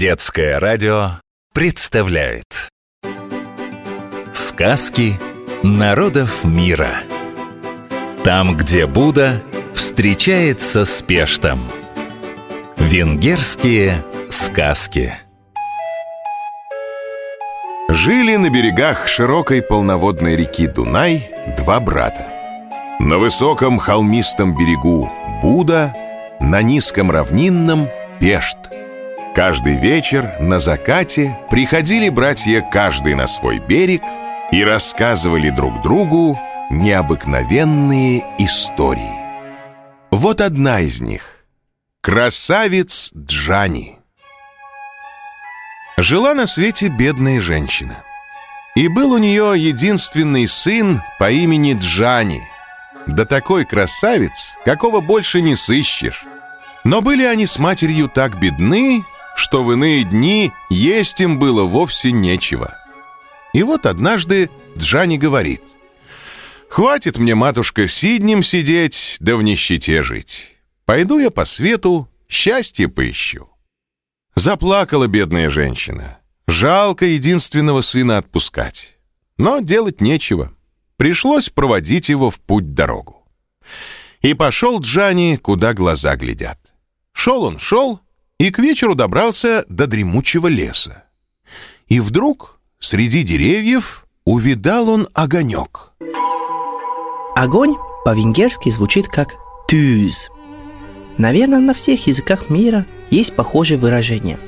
Детское радио представляет Сказки народов мира Там, где Будда встречается с Пештом Венгерские сказки Жили на берегах широкой полноводной реки Дунай два брата. На высоком холмистом берегу Буда, на низком равнинном Пешт. Каждый вечер на закате приходили братья каждый на свой берег и рассказывали друг другу необыкновенные истории. Вот одна из них. Красавец Джани. Жила на свете бедная женщина. И был у нее единственный сын по имени Джани. Да такой красавец, какого больше не сыщешь. Но были они с матерью так бедны, что в иные дни есть им было вовсе нечего. И вот однажды Джани говорит, «Хватит мне, матушка, сиднем сидеть, да в нищете жить. Пойду я по свету, счастье поищу». Заплакала бедная женщина. Жалко единственного сына отпускать. Но делать нечего. Пришлось проводить его в путь-дорогу. И пошел Джани, куда глаза глядят. Шел он, шел, и к вечеру добрался до дремучего леса. И вдруг среди деревьев увидал он огонек. Огонь по-венгерски звучит как «тюз». Наверное, на всех языках мира есть похожее выражение.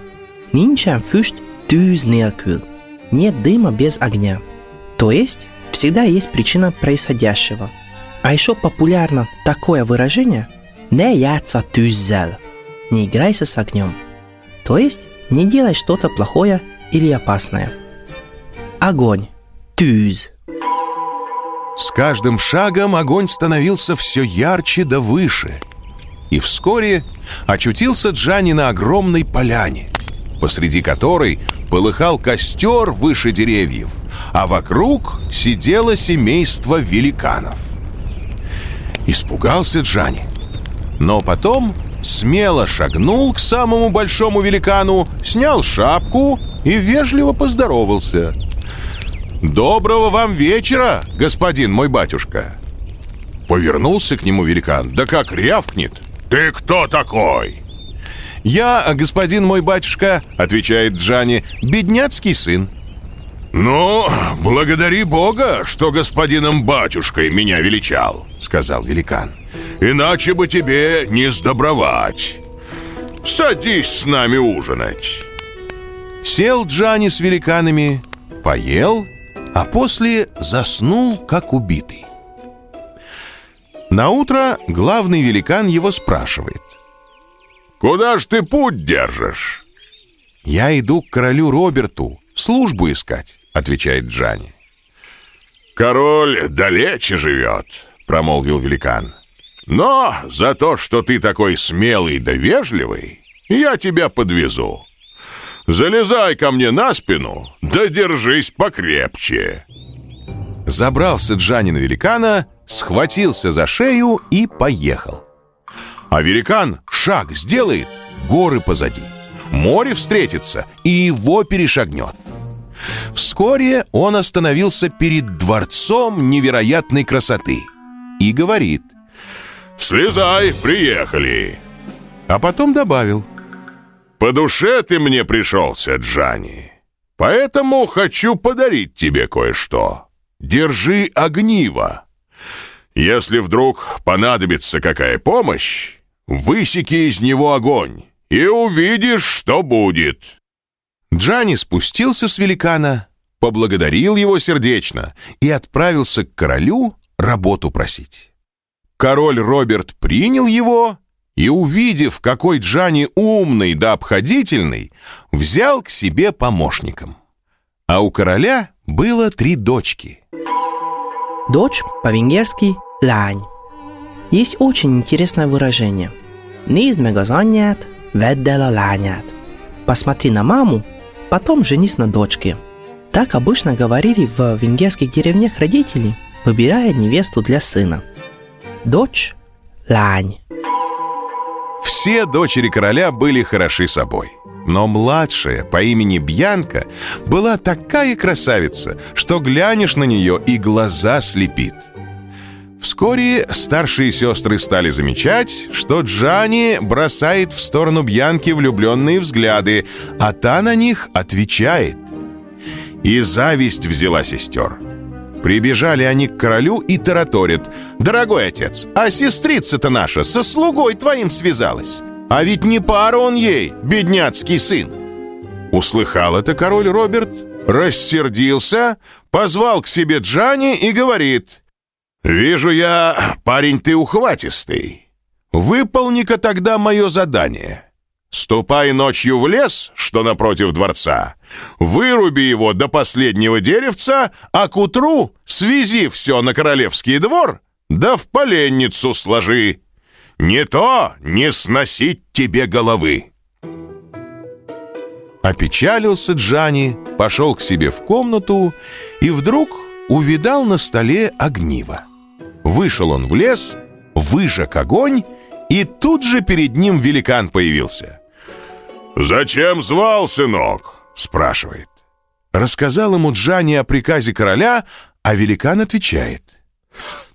«Нинчам фюшт тюз нелкюл» – «нет дыма без огня». То есть, всегда есть причина происходящего. А еще популярно такое выражение «не яца тюззел» – «не играйся с огнем». То есть, не делай что-то плохое или опасное. Огонь – тюз. С каждым шагом огонь становился все ярче да выше. И вскоре очутился Джани на огромной поляне, посреди которой полыхал костер выше деревьев, а вокруг сидело семейство великанов. Испугался Джани, но потом смело шагнул к самому большому великану, снял шапку и вежливо поздоровался. «Доброго вам вечера, господин мой батюшка!» Повернулся к нему великан, да как рявкнет. «Ты кто такой?» «Я, господин мой батюшка», — отвечает Джани, — «бедняцкий сын». «Ну, благодари Бога, что господином батюшкой меня величал», — сказал великан. «Иначе бы тебе не сдобровать. Садись с нами ужинать». Сел Джани с великанами, поел, а после заснул, как убитый. На утро главный великан его спрашивает. «Куда ж ты путь держишь?» «Я иду к королю Роберту, службу искать», — отвечает Джани. «Король далече живет», — промолвил великан. «Но за то, что ты такой смелый да вежливый, я тебя подвезу. Залезай ко мне на спину, да держись покрепче». Забрался Джани на великана, схватился за шею и поехал. А великан шаг сделает, горы позади. Море встретится и его перешагнет. Вскоре он остановился перед дворцом невероятной красоты и говорит «Слезай, приехали!» А потом добавил «По душе ты мне пришелся, Джани, поэтому хочу подарить тебе кое-что. Держи огниво. Если вдруг понадобится какая помощь, высеки из него огонь и увидишь, что будет». Джани спустился с великана, поблагодарил его сердечно и отправился к королю работу просить. Король Роберт принял его и, увидев, какой Джани умный да обходительный, взял к себе помощником. А у короля было три дочки. Дочь по-венгерски «лань». Есть очень интересное выражение. «Nézd meg az anyját, vedd el a lányát». Посмотри на маму, потом женись на дочке. Так обычно говорили в венгерских деревнях родители, выбирая невесту для сына. Дочь – лань. Все дочери короля были хороши собой. Но младшая по имени Бьянка была такая красавица, что глянешь на нее и глаза слепит. Вскоре старшие сестры стали замечать, что Джани бросает в сторону Бьянки влюбленные взгляды, а та на них отвечает. И зависть взяла сестер. Прибежали они к королю и тараторят. «Дорогой отец, а сестрица-то наша со слугой твоим связалась. А ведь не пара он ей, бедняцкий сын!» Услыхал это король Роберт, рассердился, позвал к себе Джани и говорит «Вижу я, парень ты ухватистый. Выполни-ка тогда мое задание. Ступай ночью в лес, что напротив дворца, выруби его до последнего деревца, а к утру связи все на королевский двор, да в поленницу сложи. Не то не сносить тебе головы. Опечалился Джани, пошел к себе в комнату и вдруг увидал на столе огниво. Вышел он в лес, выжег огонь, и тут же перед ним великан появился. «Зачем звал, сынок?» — спрашивает. Рассказал ему Джани о приказе короля, а великан отвечает.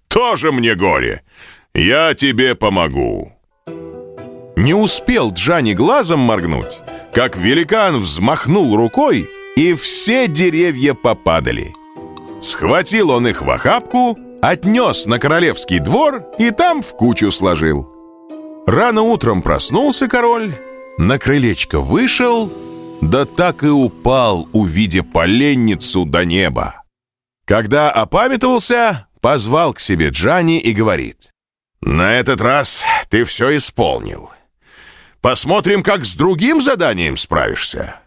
«Тоже мне горе! Я тебе помогу!» Не успел Джани глазом моргнуть, как великан взмахнул рукой, и все деревья попадали. Схватил он их в охапку, отнес на королевский двор и там в кучу сложил. Рано утром проснулся король, на крылечко вышел, да так и упал, увидя поленницу до неба. Когда опамятовался, позвал к себе Джани и говорит, «На этот раз ты все исполнил. Посмотрим, как с другим заданием справишься.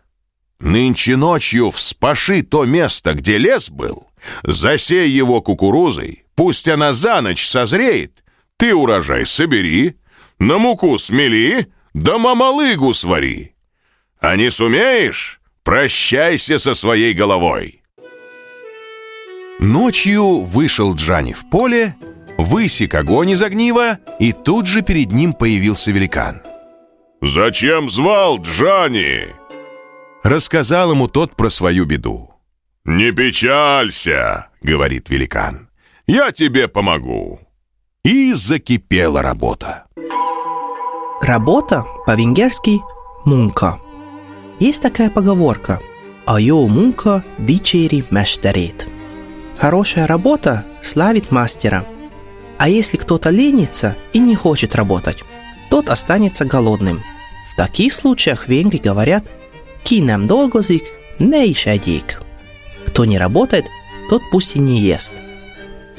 Нынче ночью вспаши то место, где лес был, засей его кукурузой, пусть она за ночь созреет, ты урожай собери, на муку смели, да мамалыгу свари. А не сумеешь, прощайся со своей головой. Ночью вышел Джани в поле, высек огонь из огнива, и тут же перед ним появился великан. «Зачем звал Джани?» Рассказал ему тот про свою беду. «Не печалься», — говорит великан. «Я тебе помогу». И закипела работа. Работа по-венгерски «мунка». Есть такая поговорка «А йо мунка дичери мештерит». Хорошая работа славит мастера. А если кто-то ленится и не хочет работать, тот останется голодным. В таких случаях в Венгрии говорят «кинем долгозик, не ишадик». Кто не работает, тот пусть и не ест.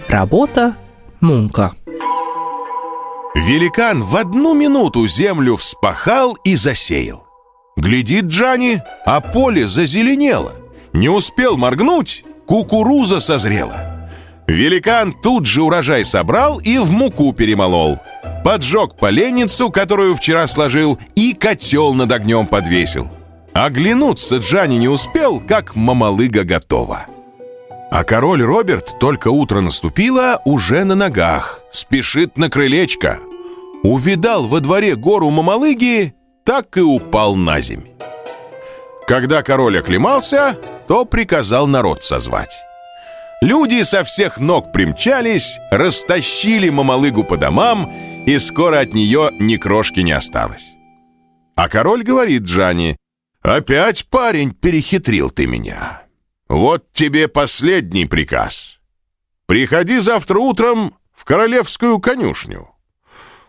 Работа – мунка – Великан в одну минуту землю вспахал и засеял. Глядит Джани, а поле зазеленело. Не успел моргнуть, кукуруза созрела. Великан тут же урожай собрал и в муку перемолол. Поджег поленницу, которую вчера сложил, и котел над огнем подвесил. Оглянуться Джани не успел, как мамалыга готова. А король Роберт только утро наступило, уже на ногах, спешит на крылечко. Увидал во дворе гору Мамалыги, так и упал на земь. Когда король оклемался, то приказал народ созвать. Люди со всех ног примчались, растащили Мамалыгу по домам, и скоро от нее ни крошки не осталось. А король говорит Джани, «Опять, парень, перехитрил ты меня. Вот тебе последний приказ. Приходи завтра утром в королевскую конюшню.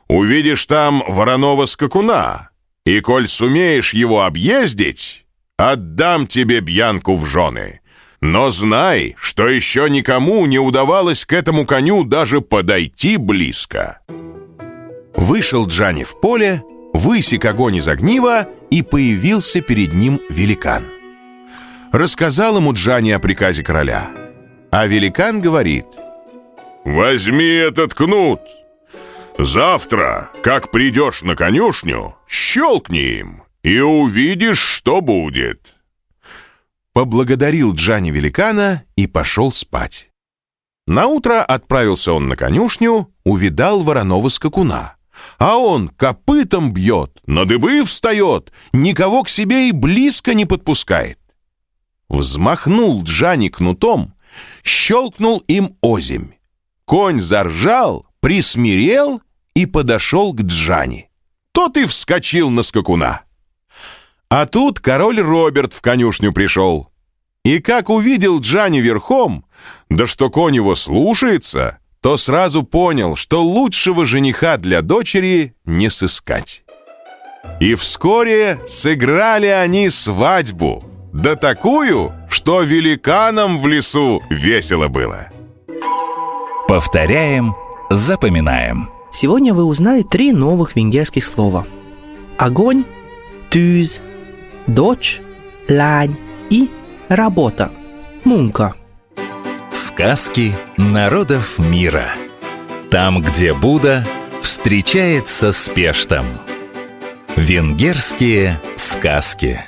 Увидишь там вороного скакуна, и, коль сумеешь его объездить, отдам тебе Бьянку в жены. Но знай, что еще никому не удавалось к этому коню даже подойти близко». Вышел Джани в поле, высек огонь из огнива, и появился перед ним великан рассказал ему Джани о приказе короля. А великан говорит, «Возьми этот кнут. Завтра, как придешь на конюшню, щелкни им, и увидишь, что будет». Поблагодарил Джани великана и пошел спать. Наутро отправился он на конюшню, увидал вороного скакуна. А он копытом бьет, на дыбы встает, никого к себе и близко не подпускает. Взмахнул Джани кнутом, щелкнул им озимь. Конь заржал, присмирел и подошел к Джани. Тот и вскочил на скакуна. А тут король Роберт в конюшню пришел. И как увидел Джани верхом, да что конь его слушается, то сразу понял, что лучшего жениха для дочери не сыскать. И вскоре сыграли они свадьбу, да такую, что великанам в лесу весело было. Повторяем, запоминаем. Сегодня вы узнали три новых венгерских слова. Огонь, тюз, дочь, лань и работа, мунка. Сказки народов мира. Там, где Будда встречается с Пештом. Венгерские сказки.